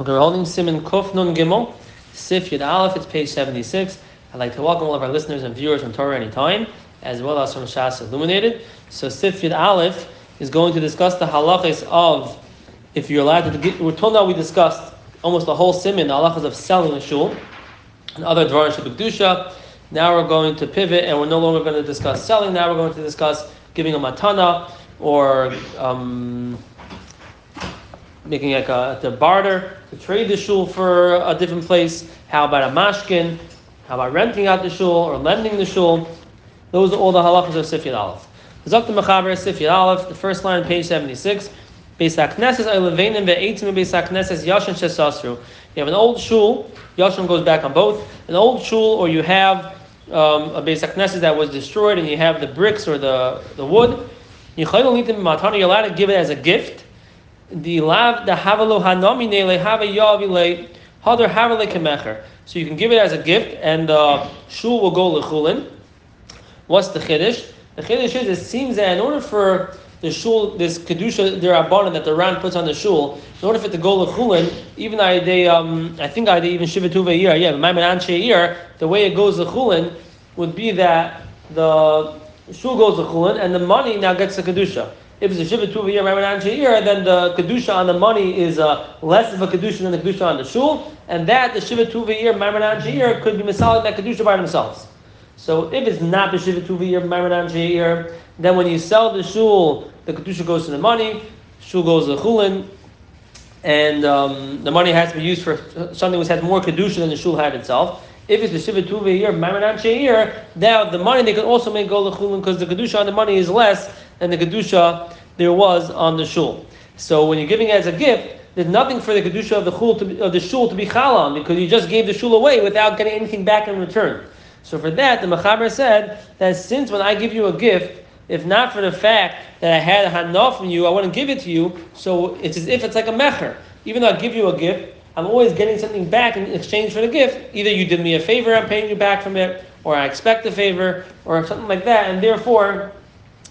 Okay, we're holding Simon Kuf Nun Gimel, Sif Yud Aleph, it's page 76. I'd like to welcome all of our listeners and viewers on Torah Anytime, as well as from Shas Illuminated. So Sif Yud Aleph is going to discuss the halachas of, if you're allowed to, we're told now we discussed almost the whole simon, the halachas of selling a shul, and other dvarim shabbat Now we're going to pivot, and we're no longer going to discuss selling. Now we're going to discuss giving a matana or um, making like a, a barter to trade the shul for a different place. How about a mashkin? How about renting out the shul or lending the shul? Those are all the halachas of Sifyat Aleph. Zakta Mechaber Sifyat Aleph, the first line, page 76. Beis HaKnesses Eilevenim ve'etim Beis HaKnesses Yashin Shesasru. You have an old shul, Yashin goes back on both, an old shul, or you have um, a Beis that was destroyed, and you have the bricks or the, the wood. You're allowed to give it as a gift the lav the havalo hanomine le have yavile hadar havale kemecher. So you can give it as a gift, and the uh, shul will go lechulin. What's the chiddush? The chiddush is it seems that in order for the shul, this kedusha derabbanan that the Ran puts on the shul, in order for it to go lechulin, even I they um I think I they even shivatuva year, yeah, maiman anshe year, the way it goes lechulin would be that the shul goes lechulin and the money now gets the kedusha. If it's a Shiva Tuva year, Ramadan year, then the Kedusha on the money is uh, less of a Kedusha than the Kedusha on the Shul, and that, the Shiva Tuva year, Ramadan year, could be Masalit that Kedusha by themselves. So if it's not the Shiva Tuva year, Ramadan year, then when you sell the Shul, the Kedusha goes to the money, Shul goes to the Chulin, and um, the money has to be used for something which has more Kedusha than the Shul had itself. If it's the Shiva Tuva year, Maimon year, now the money they could also make go to Chulin because the Kedusha on the money is less and the kedusha there was on the shul. So when you're giving it as a gift, there's nothing for the kedusha of the shul to be, of the shul to be chal because you just gave the shul away without getting anything back in return. So for that, the Mechaber said that since when I give you a gift, if not for the fact that I had a hanaf from you, I wouldn't give it to you. So it's as if it's like a mecher. Even though I give you a gift, I'm always getting something back in exchange for the gift. Either you did me a favor, I'm paying you back from it, or I expect a favor, or something like that, and therefore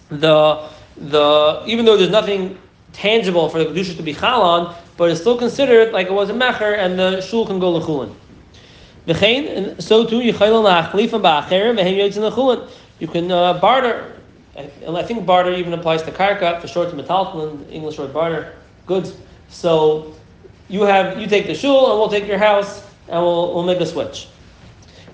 the the even though there's nothing tangible for the kedusha to be chalan, but it's still considered like it was a mecher, and the shul can go lechulin. V'chein, and so too yichayil la'achlifan ba'acherim v'hem yotzin lechulin. You can uh, barter. I think barter even applies to karka for short to metaltalin, English word barter, goods. So you have you take the shul and we'll take your house and we'll, we'll make a switch.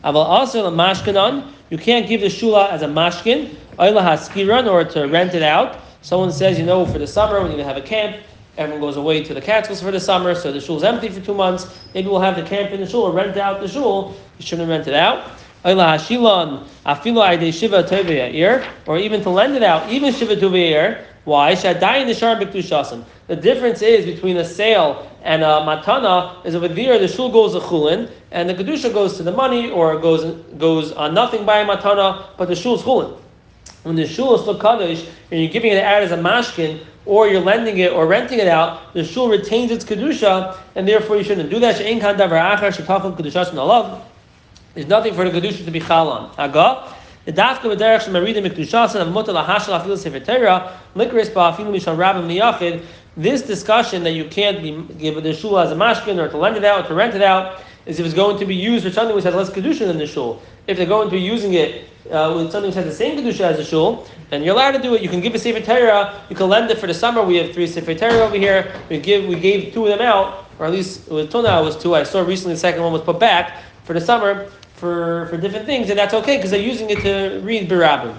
Aval also the mashkanon. You can't give the shula as a mashkin, or to rent it out. Someone says, you know, for the summer, we need to have a camp. Everyone goes away to the Catskills for the summer, so the shul's empty for two months. Maybe we'll have the camp in the shul or rent out the shul. You shouldn't rent it out. Or even to lend it out, even shiva tovia why? The difference is between a sale and a matana is over there the shul goes a chulin and the kedusha goes to the money or goes goes on nothing by a matana, but the shul is chulin. When the shul is still kaddish and you're giving it out as a mashkin or you're lending it or renting it out, the shul retains its kedusha and therefore you shouldn't do that. There's nothing for the kedusha to be chalan. Aga. The. This discussion that you can't be give the shul as a mashkin or to lend it out or to rent it out is if it's going to be used for something which has less kedusha than the shul. If they're going to be using it uh, with something which has the same kedusha as the shul, then you're allowed to do it. You can give a sefer Torah. You can lend it for the summer. We have three sefer Torah over here. We give we gave two of them out, or at least now it was two. I saw recently the second one was put back for the summer for, for different things, and that's okay because they're using it to read Birabim.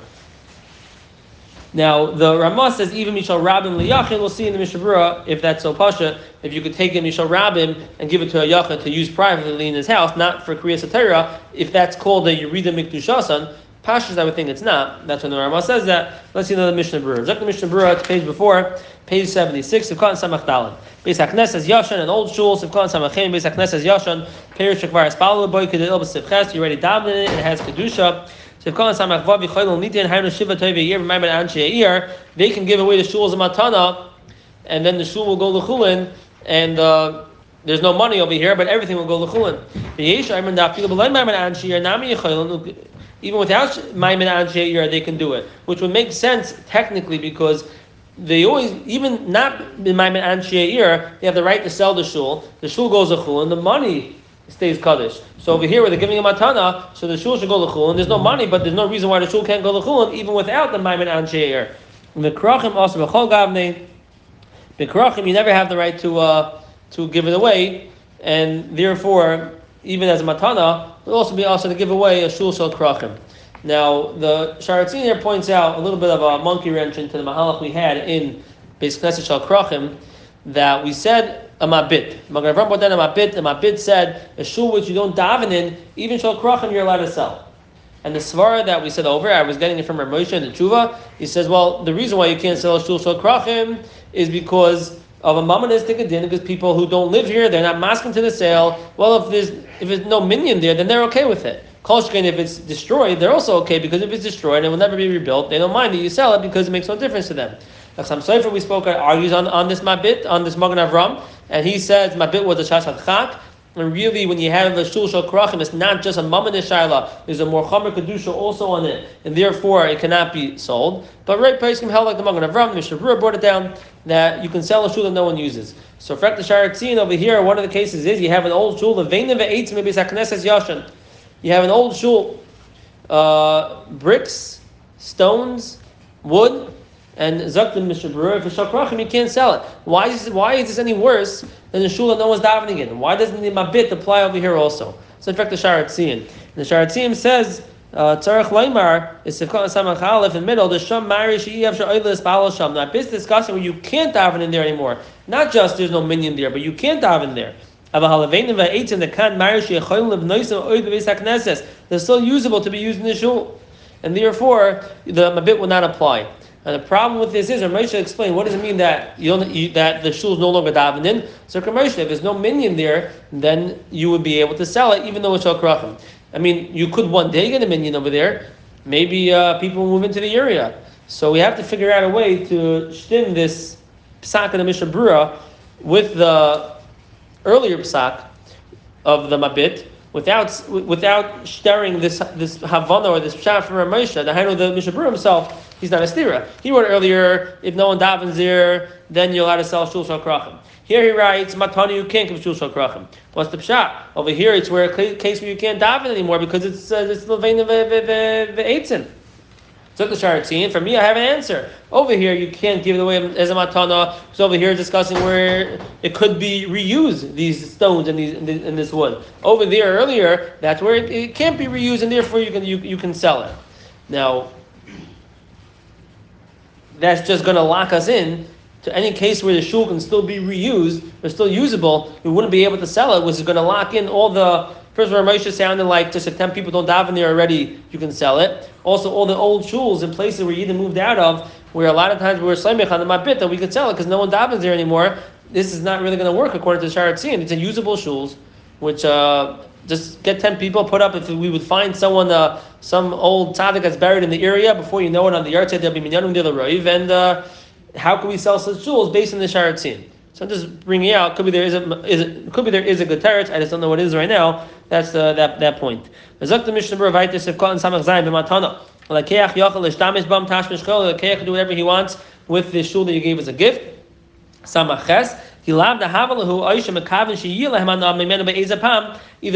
Now, the Ramah says even Mishal Rabim liyachin. We'll see in the Mishnah Berurah if that's so pasha. If you could take a Mishal Rabim and give it to a Yachid to use privately in his house, not for Kriya Satira, if that's called a Yerida Mikdushasan, Pashas, I would think it's not. That's when the Ramah says that. Let's see another Mishnah Berurah. Check the Mishnah it's page before, page 76, Sivkot and Samach Dalin. Beis HaKnes says Yashan, an old shul, Sivkot and Samachim, Beis HaKnes says Yashan, Perish Shekvar Espalo, Boy Kedil Ilba Sivches, you already dominated it, it has Kedusha. Yeir, Anshe they can give away the shuls of Matana, and then the shul will go Lechulin, and uh, there's no money over here, but everything will go Lechulin even without Maimin Anshe they can do it, which would make sense technically because they always, even not in my year, they have the right to sell the shul. The shul goes to chul, and the money stays kaddish. So over here, where they're giving a matana, so the shul should go to chul, and there's no money, but there's no reason why the shul can't go to chul, even without the maimin anshiir. The krachim also b'chol gavne. The krachim, you never have the right to uh, to give it away, and therefore, even as a matana, would also be also to give away a shul shel krachim. Now, the Sharatzin here points out a little bit of a monkey wrench into the mahalach we had in Beis Knesset Shal Krachim, that we said a mabit. Magen brought down a mabit. The mabit said a shul which you don't daven in, even Shal Krachim, you're allowed to sell. And the svara that we said over, I was getting it from Rav Moshe and the Tshuva. He says, well, the reason why you can't sell a shul Shal Krachim is because of a mamanistic adin, because people who don't live here, they're not masking to the sale. Well, if there's if there's no minion there, then they're okay with it. Kolshkin, if it's destroyed, they're also okay because if it's destroyed it will never be rebuilt, they don't mind that you sell it because it makes no difference to them. Chassam Sofer we spoke argues on, on this mabit, on this Magen Avram, and he says mabit was a shashat chak. And really, when you have the shul shal krachim, it's not just a mamanish shaila. There's a more chomer kedusha also on it, and therefore it cannot be sold. But right can held like the Magen Avram, the Mishnah Berurah brought it down that you can sell a shul that no one uses. So, Frek the Sharatzin over here, one of the cases is you have an old shul, the vein eight maybe it's yashan you have an old shul, uh, bricks, stones, wood, and zaktim mishabur for shakrachim, you can't sell it. Why is why is this any worse than the shul that no one's davening in? Why doesn't the mabit apply over here also? So in fact, the Sharatzian. The Sharatzian says. Tzarech Leimar is Sivkot Samach Aleph in the middle. The Sham Mari She'iyav Sha'oilis Ba'al Sham. Now, this discussing where you can't daven in there anymore. Not just there's no minion there, but you can't daven there. They're still usable to be used in the shul, and therefore the mabit will not apply. And the problem with this is, Ramesh explained, what does it mean that you don't you, that the shul is no longer davened in? So Ramesh, if there's no minion there, then you would be able to sell it, even though it's shal krachim. I mean, you could one day get a minion over there. Maybe uh, people move into the area. So we have to figure out a way to stem this psak in the Mishnah Berurah with the earlier psak of the Mabit without without sharing this this Havana or this Pshat from Ramesha, the Hainu the Mishabur himself, he's not a stira. He wrote earlier, if no one davens there, then you're allowed to sell shul shal krachim. Here he writes, Matani you can't give shul shal krachim. What's the pshat? Over here it's where a case where you can't daven anymore because it's uh, it's levain of the eitzin. Took the Sharatzin. For me, I have an answer. Over here, you can't give it away as a matana. So over here, discussing where it could be reused, these stones and these in this wood. Over there earlier, that's where it, it can't be reused, and therefore you can you, you can sell it. Now, that's just going to lock us in to any case where the shul can still be reused or still usable. We wouldn't be able to sell it, which is going to lock in all the First of all, Moshe sounded like just if 10 people don't daven there already, you can sell it. Also, all the old shuls in places where Yidden moved out of, where a lot of times we were slemich on the mabit that we could sell it because no one davens there anymore. This is not really going to work according to the Sharat It's a usable shuls, which uh, just get 10 people, put up, if we would find someone, uh, some old tzaddik that's buried in the area, before you know it on the yard there'll be minyanim de la and uh, how can we sell such shuls based on the Sharat so I'm just bringing out. Could be there is a is could be there is a good teretz. I just don't know what it is right now. That's uh, that that point. The Mishnah Berurah Vaitis if cotton samach zayin b'matana. Lakeach yochel l'shtamish bam tash mishchol. Lakeach do whatever he wants with the shul that you gave as a gift. Samaches. Either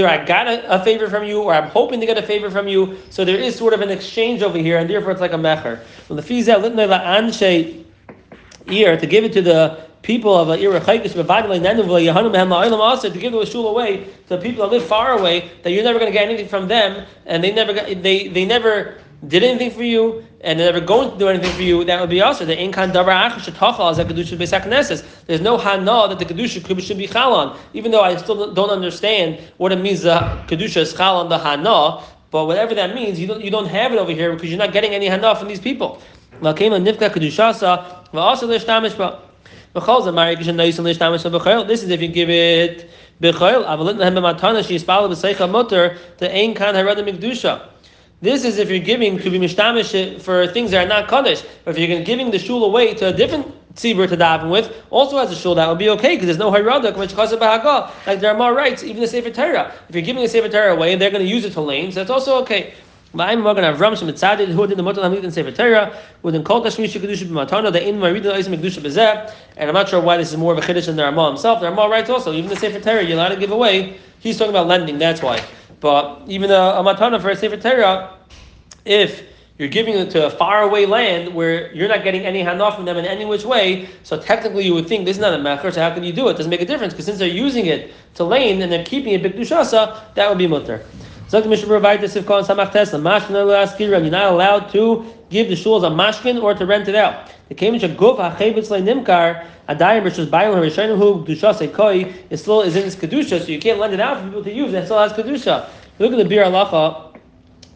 I got a, a, favor from you, or I'm hoping to get a favor from you. So there is sort of an exchange over here, and therefore it's like a mecher. When the fees ear to give it to the people of Irachaitis, also to give the shul away to people that live far away, that you're never going to get anything from them, and they never got, they they never did anything for you, and they're never going to do anything for you, that would be also the inkan davar as There's no hana that the kedusha should be chalan, even though I still don't understand what it means the kedusha is chalan the hana. But whatever that means, you don't you don't have it over here because you're not getting any hana from these people. This is if you give it harada. This is if you're giving to be mishtamish for things that are not kaddish. But if you're giving the shul away to a different tzibur to daven with, also has a shul, that would be okay because there's no causes Like there are more rights, even the sefer Torah. If you're giving the sefer Torah away and they're going to use it to lanes, that's also okay. Ma'im Magan Avram Shemitzadid, who did the Motel Hamid and Sefer Torah, within Kol Kashmi Shekadusha B'matana, the in Marid Oisim Kedusha Bezeh, and I'm not sure why this is more of a Chiddush than the Ramah himself. The Ramah writes also, even the Sefer Torah, you're allowed to give away. He's talking about lending, that's why. But even a, a Matana for a Sefer Torah, if you're giving it to a faraway land where you're not getting any hanaf from them in any which way. So technically, you would think this is not a mecher. So how can you do it? it doesn't make a difference because since they're using it to lane and they're keeping it bikdushasa, that would be mutter. You're not allowed to give the shuls a mashkin or to rent it out. The kemish guf hachevitz nimkar a adayim versus bayim harishanim hu kedusha sekoi it still is in its kedusha, so you can't lend it out for people to use. It still has kedusha. Look at the bir alacha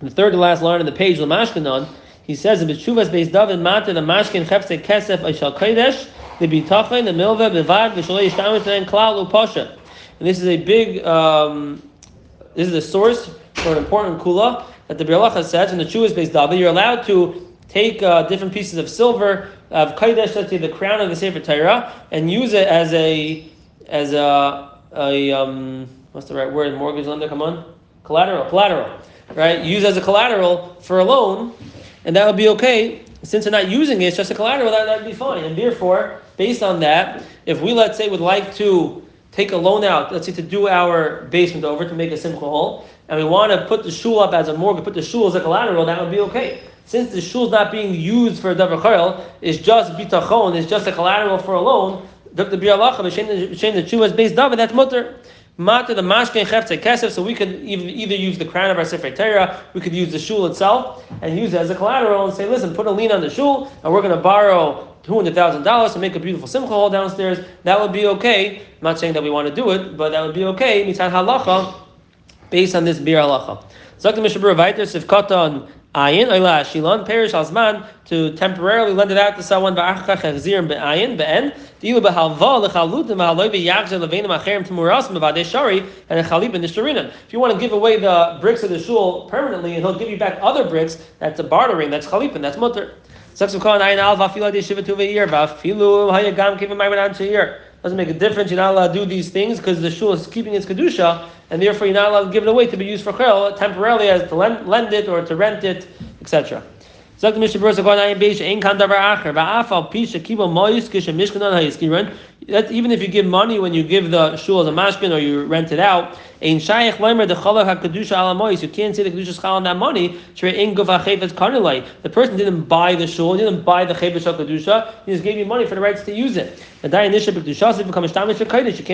the third to last line on the page, the mashkinon. he says in B'tshuvas Beis David Mata the Mashkin Chepse Kesef Aishal Kodesh the Bitachin the Milva Bevad V'Shalei Yishtamet and Klal Upasha. And this is a big, um, this is a source for an important kula that the Birlacha says in the Chuvas based David. You're allowed to take uh, different pieces of silver of Kodesh, let's say the crown of the Sefer Torah, and use it as a as a, a um, what's the right word? Mortgage lender. Come on, collateral. Collateral right, use as a collateral for a loan, and that would be okay. Since they're not using it, it's just a collateral, that would be fine. And therefore, based on that, if we, let's say, would like to take a loan out, let's say to do our basement over to make a simcha hole, and we want to put the shul up as a mortgage, put the shul as a collateral, that would be okay. Since the shul is not being used for a davar chayil, it's just bitachon, it's just a collateral for a loan, the bi'alacha, the shul is based davar, that's mutter. Mata the mashkin chefte kesef, so we could either, use the crown of our sefer Torah, we could use the shul itself and use it as a collateral and say, listen, put a lien on the shul, and we're going to borrow two hundred thousand dollars to make a beautiful simcha hall downstairs. That would be okay. I'm not saying that we want to do it, but that would be okay. Mitzad halacha, based on this bir halacha. Zakta mishabur vayter sivkata ayin oila shilon perish alzman to temporarily lend it out to someone ba'achach echzir be'ayin be'en dilu behalva lechalutim v'haloi be'yachzer levenim acherim temuras mevadei shari and chalip in. If you want to give away the bricks of the shul permanently, and he'll give you back other bricks, that's a bartering, that's chalip, and that's mutter. Doesn't make a difference. You're not allowed to do these things because the shul is keeping its kedusha, and therefore you're not allowed to give it away to be used for chayil temporarily as to lend, lend it or to rent it, etc. Even if you give money when you give the shul as a mashkin or you rent it out, you can't say the kedusha on that money. The person didn't buy the shul, didn't buy the chevesh kedusha. He just gave you money for the rights to use it. You can't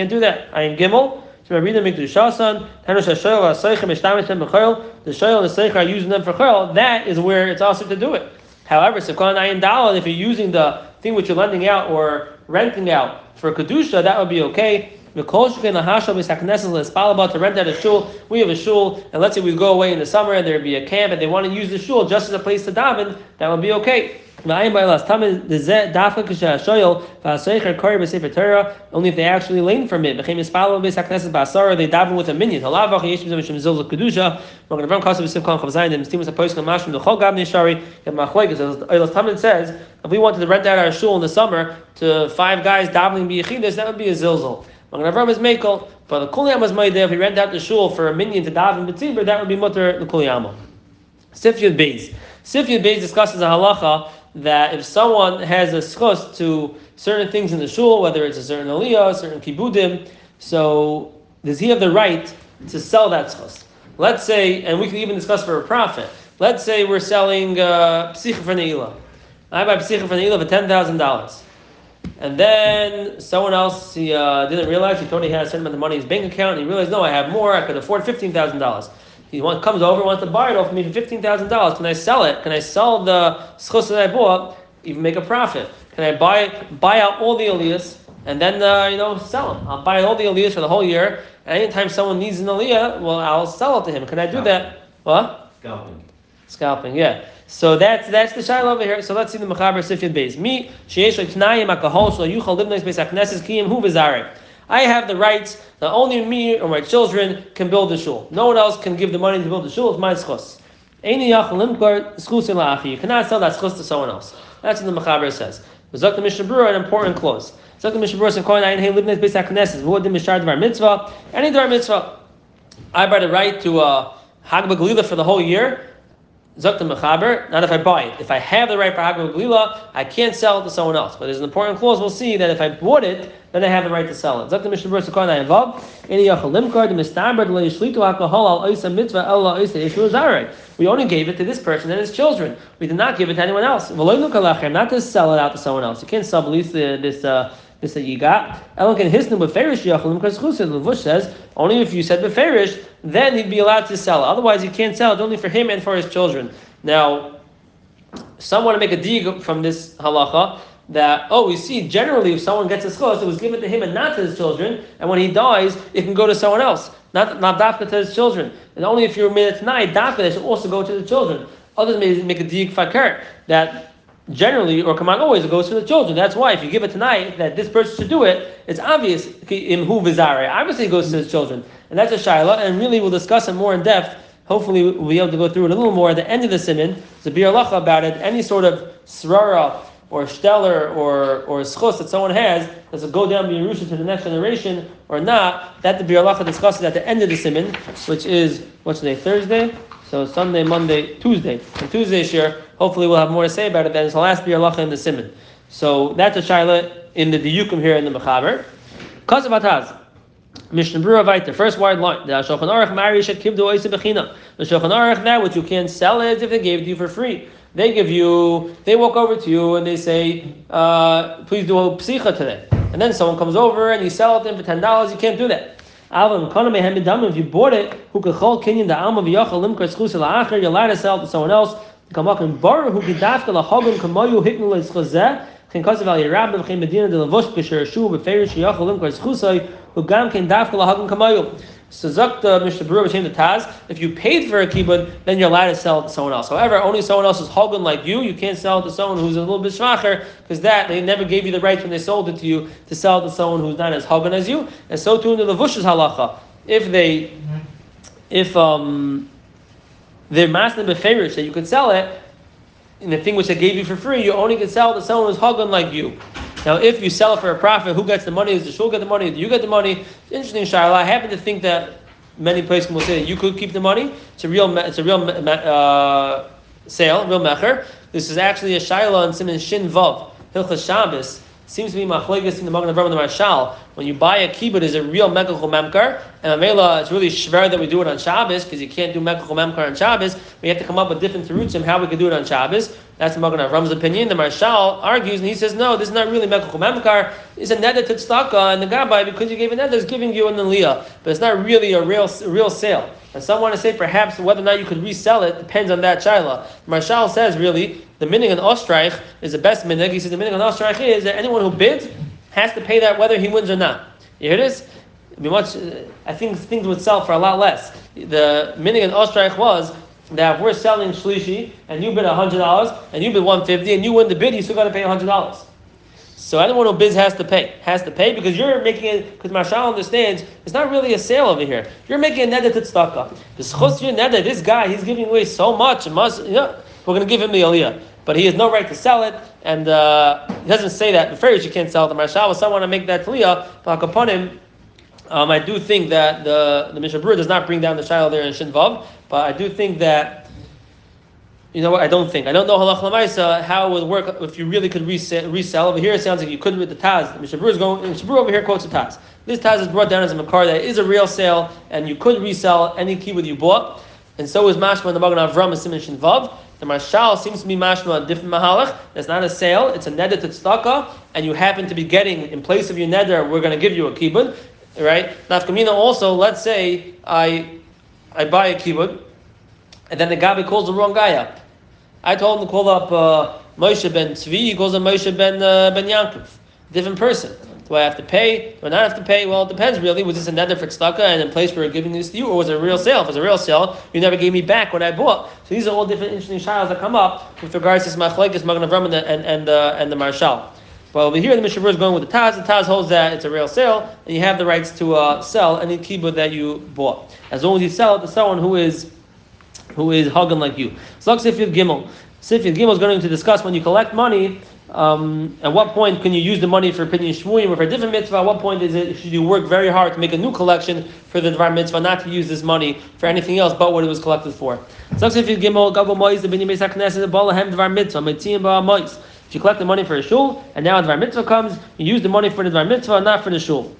do that. I am gimel. So I read them into Shasan, Tanu Shashayel, Asaichem, Eshtamishem, Bechayel, the Shayel and the Seich are using them for Chayel, that is where it's also to do it. However, Sifkan Ayin Dalal, if you're using the thing which you're lending out or renting out for Kedusha, that would be okay. To rent out a shul, we have a shul, and let's say we go away in the summer and there'd be a camp and they want to use the shul just as a place to daven, that would be okay. Only if they actually lean from it. They daven with a minion. says if we wanted to rent out our shul in the summer to five guys davening biyachidus, that would be a zilzal. Magen Avram is mekel, but the kulyam was there. If he rent out the shul for a minion to daven b'tzibur, that would be mutter the kulyama. Sifyud Beis. Sifyud Beis discusses a halacha that if someone has a schus to certain things in the shul, whether it's a certain aliyah, a certain kibudim, so does he have the right to sell that schus? Let's say, and we can even discuss for a profit. Let's say we're selling uh, psicha for ne'ilah. I buy psicha for ne'ilah for ten thousand dollars, and then someone else he uh, didn't realize he thought he had a certain amount of money in his bank account, and he realized no, I have more. I could afford fifteen thousand dollars. He want, comes over, wants to buy it off me for fifteen thousand dollars. Can I sell it? Can I sell the schus that I bought, even make a profit? Can I buy buy out all the aliyahs and then uh, you know sell them? I'll buy all the aliyahs for the whole year. And anytime someone needs an aliyah, well, I'll sell it to him. Can I do Scalping. that? What? Scalping. Scalping, yeah. So that's that's the shaila over here. So let's see the mechaber sifyad beis. Me sheyesh le'tnayim akahol so yuchal libnais beis hakneses kiyim hu v'zarek. I have the rights that only me or my children can build the shul. No one else can give the money to build the shul. It's my schos. Eini yachal limkar schus. You cannot sell that schus to someone else. That's what the Mechaber says. Zok the Mishnah Berurah, an important clause. Zok the Mishnah Berurah, and Kohen Ayin Hey Libnes Beis HaKnesses, V'od Dim Dvar Mitzvah, any Dvar Mitzvah. I buy the right to uh, Hag for the whole year. Zakta Mechaber, not if I buy it. If I have the right for Hagel Glila, I can't sell it to someone else. But there's an important clause we'll see that if I bought it, then I have the right to sell it. Zakta Mishnah Berurah Sakon Ayavav, Any Yachal Limkar, the Mistaber, the Leishlitu Alcohol, Al Oisa Mitzvah, El La Oisa Ishur Zarei. We only gave it to this person and his children. We did not give it to anyone else. Not to sell it out to someone else. You can't sell sublease this. Uh, this that you got. Elon his name beferish yachalim because Levush says only if you said beferish, then he'd be allowed to sell. Otherwise, he can't sell it only for him and for his children. Now, some want to make a dig from this halacha that oh we see generally if someone gets a schos it was given to him and not to his children and when he dies it can go to someone else not not dafka to his children and only if you're made tonight dafka it should also go to the children others may make a dig fakir that generally, or come on, always, it goes to the children. That's why if you give it tonight that this person should do it, it's obvious in who vizare. Obviously, it goes to his children, and that's a shaila. And really, we'll discuss it more in depth. Hopefully, we'll be able to go through it a little more at the end of the simon. There's a bir about it. Any sort of srara or stellar or or schus that someone has does it go down be Yerusha to the next generation or not? That the bir discusses at the end of the simon, which is what's today Thursday. So Sunday, Monday, Tuesday. And Tuesday year, hopefully we'll have more to say about it. Then it's the last beer lacha in the simon. So that's a shaila in the diyukim here in the mechaber. Kazav ataz. Mishnah Berurah Vayter, first wide line. The Shulchan Aruch Mari Shet Kibdu Oisa Bechina. The Shulchan Aruch, that which you can't sell it if they gave it to you for free. They give you, they walk over to you and they say, uh, please do a psicha today. And then someone comes over and you sell it to them for ten dollars. You can't do that. If you bought it, who could call kinyan the alma you're allowed to sell it to someone else. Kamakin bar who gedafka lahagim kamayu hiknu le'schazeh, can cause al yerab b'chem medina de levosh b'sher shu b'ferish yachal limkar schusay, who gam can dafka lahagim kamayu. So Zakta Mishnah Berurah between the Taz, if you paid for a kibbutz, then you're allowed to sell it to someone else. However, only someone else is hogan like you, you can't sell it to someone who's a little bit schwacher, because that they never gave you the right when they sold it to you to sell it to someone who's not as hogan as you. And so too in the Levush's halacha. If they if um they're master beferish that you could sell it, in the thing which they gave you for free, you only can sell to someone who's hogan like you. Now, if you sell it for a profit, who gets the money? Does the shul get the money? Do you get the money? Interesting, Shaila. I happen to think that many places will say that you could keep the money. It's a real, it's a real uh, sale, real mecher. This is actually a Shaila and Simon Shin Vav, Hilchas Shabbos seems to be machlekes in the Magen Avraham and the Marshal. When you buy a kibbutz, is a real mekachol memkar, and Amela, it's really shver that we do it on Shabbos because you can't do mekachol memkar on Shabbos. We have to come up with different terutzim how we can do it on Shabbos. That's the Magen Avraham's opinion. The Marshal argues and he says, no, this is not really mekachol memkar. It's a neder tzedakah, and the gabbai because you gave a neder is giving you an aliyah, but it's not really a real real sale. And some want to say perhaps whether or not you could resell it depends on that shaila. Marshal says really the minig on Ostreich is the best minig. He says the minig on Ostreich is that anyone who bids has to pay that whether he wins or not. You hear this? I, much, uh, I think things would sell for a lot less. The minig on Ostreich was that if we're selling shlishi and you bid hundred dollars and you bid one fifty and you win the bid, you still got to pay hundred dollars. So anyone who bids has to pay. Has to pay because you're making it, because Marshal understands, it's not really a sale over here. You're making a neder to tzedakah. This this guy, he's giving away so much, must, you know, we're going to give him the aliyah. But he has no right to sell it, and uh, he doesn't say that. The fairies you can't sell. The Marshal was someone to make that aliyah, but upon him, um, I do think that the, the Berurah does not bring down the child there in Shinvav, but I do think that you know what? I don't think. I don't know halach lamaisa how it would work if you really could resell. resell. Over here, it sounds like you couldn't with the Taz. Mishnah Berurah is going. Mishnah Berurah over here quotes the Taz. This Taz is brought down as a makar that is a real sale, and you could resell any kibbutz you bought. And so is mashma in the Magen Avram and Simon Vav. The Marshal seems to be mashma a different mahalach. It's not a sale; it's a neder tzedakah, and you happen to be getting in place of your neder. We're going to give you a kibbutz, right? Nafkamina also. Let's say I I buy a kibbutz, and then the Gabi calls the wrong guy up. I told him to call up uh, Moshe ben Tzvi, he calls him Moshe ben, uh, ben Yankov. Different person. Do I have to pay? Do I not have to pay? Well, it depends really. Was this a neder for tzedakah and a place for giving this to you, or was it a real sale? If it's a real sale, you never gave me back what I bought. So these are all different interesting shilas that come up with regards to this machlekes, Magen Avram, and the, and, and, uh, and the Marshal. But over here, the Mishnah is going with the Taz. The Taz holds that it's a real sale, and you have the rights to uh, sell any kibbutz that you bought, as long as you sell it to someone who is who is hugging like you. Zok Sifid Gimel. Sifid Gimel is going to discuss when you collect money, Um, at what point can you use the money for Pidyon Shmuyim or for a different mitzvah? At what point is it, should you work very hard to make a new collection for the Dvar mitzvah, not to use this money for anything else but what it was collected for? If you collect the money for a shul, and now Dvar mitzvah comes, you use the money for the Dvar mitzvah, not for the shul.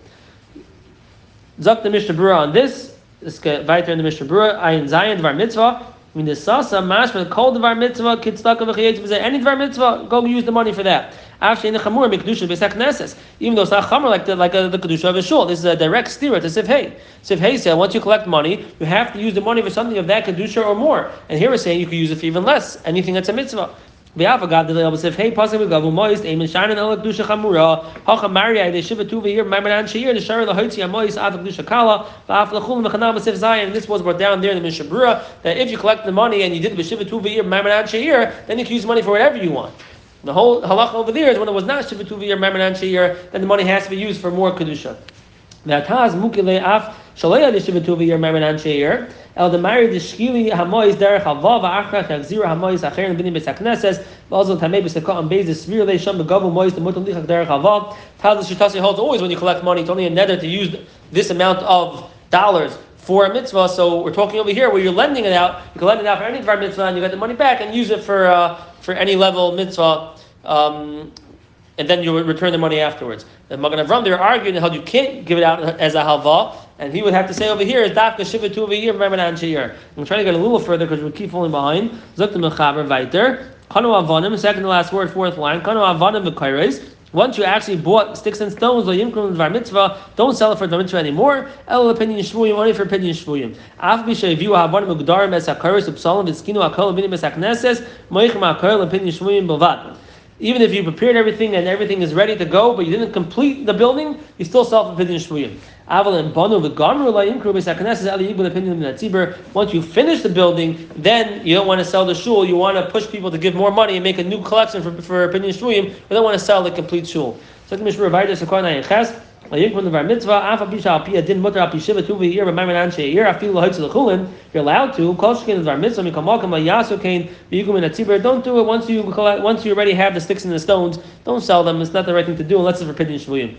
Zok the Mishnah Brura on this, this weiter in the Mishnah Brura, Ayin Zayin Dvar mitzvah, I mean, the sasa mashma called the var mitzvah kitzlaka v'chiyetz Any dvar mitzvah, go use the money for that. After in the chamur mikdusha b'sek neses, even though it's not chamur like the like a, the kedusha of a shul. This is a direct steer to sif hey. Sif hey said once you collect money, you have to use the money for something of that kedusha or more. And here we're saying you can use it for even less. Anything that's a mitzvah. V'afa gad the b'sif hey pasuk v'gavu moist aim shainin el kedusha chamura hacha maria de shiva tu v'yir ma'amanan sheir the shari lahotzi amois ad kedusha kala v'af lechul v'chanam b'sif zayin. This was brought down there in the Mishnah Brura that if you collect the money and you did b'shiva tu v'yir ma'amanan sheir, then you can use money for whatever you want. The whole halacha over there is when it was not shiva tu v'yir ma'amanan sheir, then the money has to be used for more kedusha. V'ataz mukile af v'yir ma'amanan. El the hamois hamois and mois the holds always when you collect money, it's only a nether to use this amount of dollars for a mitzvah. So we're talking over here where you're lending it out. You can lend it out for any dvar mitzvah, and you get the money back and use it for uh, for any level mitzvah. Um, and then you return the money afterwards. The Magen Avram, they're arguing how you can't give it out as a halva, and he would have to say over here is dafka shiva tu over here, Ramadan shir. I'm trying to get a little further because we keep falling behind. Zok the mechaber weiter. Kanu avanim, second to last word, fourth line. Kanu avanim v'kaires. Once you actually bought sticks and stones mitzvah, don't sell it for the mitzvah anymore. El opinion shvuyim only for opinion shvuyim. Af b'sheviu havanim ugdarim es hakaris upsalim v'skinu hakol avinim es hakneses moichem hakol opinion shvuyim bilvad. Even if you prepared everything and everything is ready to go, but you didn't complete the building, you still sell for pidyon shvuyim. Aval and banu v'gamru. Once you finish the building, then you don't want to sell the shul. You want to push people to give more money and make a new collection for for pidyon shvuyim. You don't want to sell the complete shul. So the Mishnah Sekoy Nayin Ches. You're allowed to. Don't do it once you collect, once you already have the sticks and the stones. Don't sell them. It's not the right thing to do unless it's for pidyon shvuyim.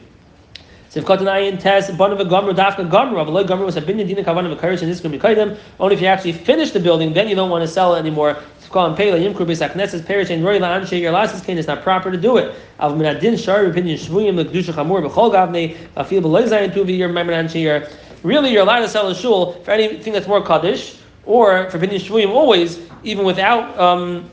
Only if you actually finish the building, then you don't want to sell it anymore. And pela yimkru besak neses perish and roy la anshe your last cane is not proper to do it. Av min adin shari opinion shvuyim the kedusha chamur b'chol gavne afil b'loy zayin tu v'yir member anshe Really, you're allowed to sell a shul for anything that's more kaddish or for opinion shvuyim always, even without. Um,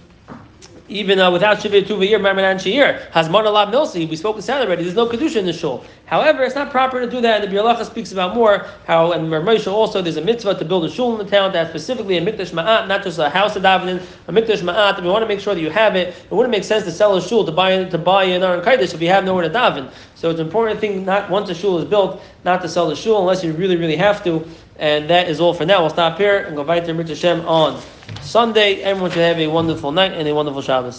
even uh, without Shiva Tuva year, Marmanan Shir, has Monalab Milsi. We spoke with Sal already. There's no Kedusha in the shul. However, it's not proper to do that. And the Bialacha speaks about more how, and Moshe also, there's a mitzvah to build a shul in the town that's specifically a Mikdash Ma'at, not just a house of Davenin, a Mikdash Ma'at. We want to make sure that you have it. It wouldn't make sense to sell a shul to buy to buy an Aron Kaidish if you have nowhere to daven. So it's an important thing, not once a shul is built, not to sell the shul unless you really, really have to. And that is all for now. We'll stop here and go back to Mitzvah Hashem on Sunday. Everyone should have a wonderful night and a wonderful Shabbos.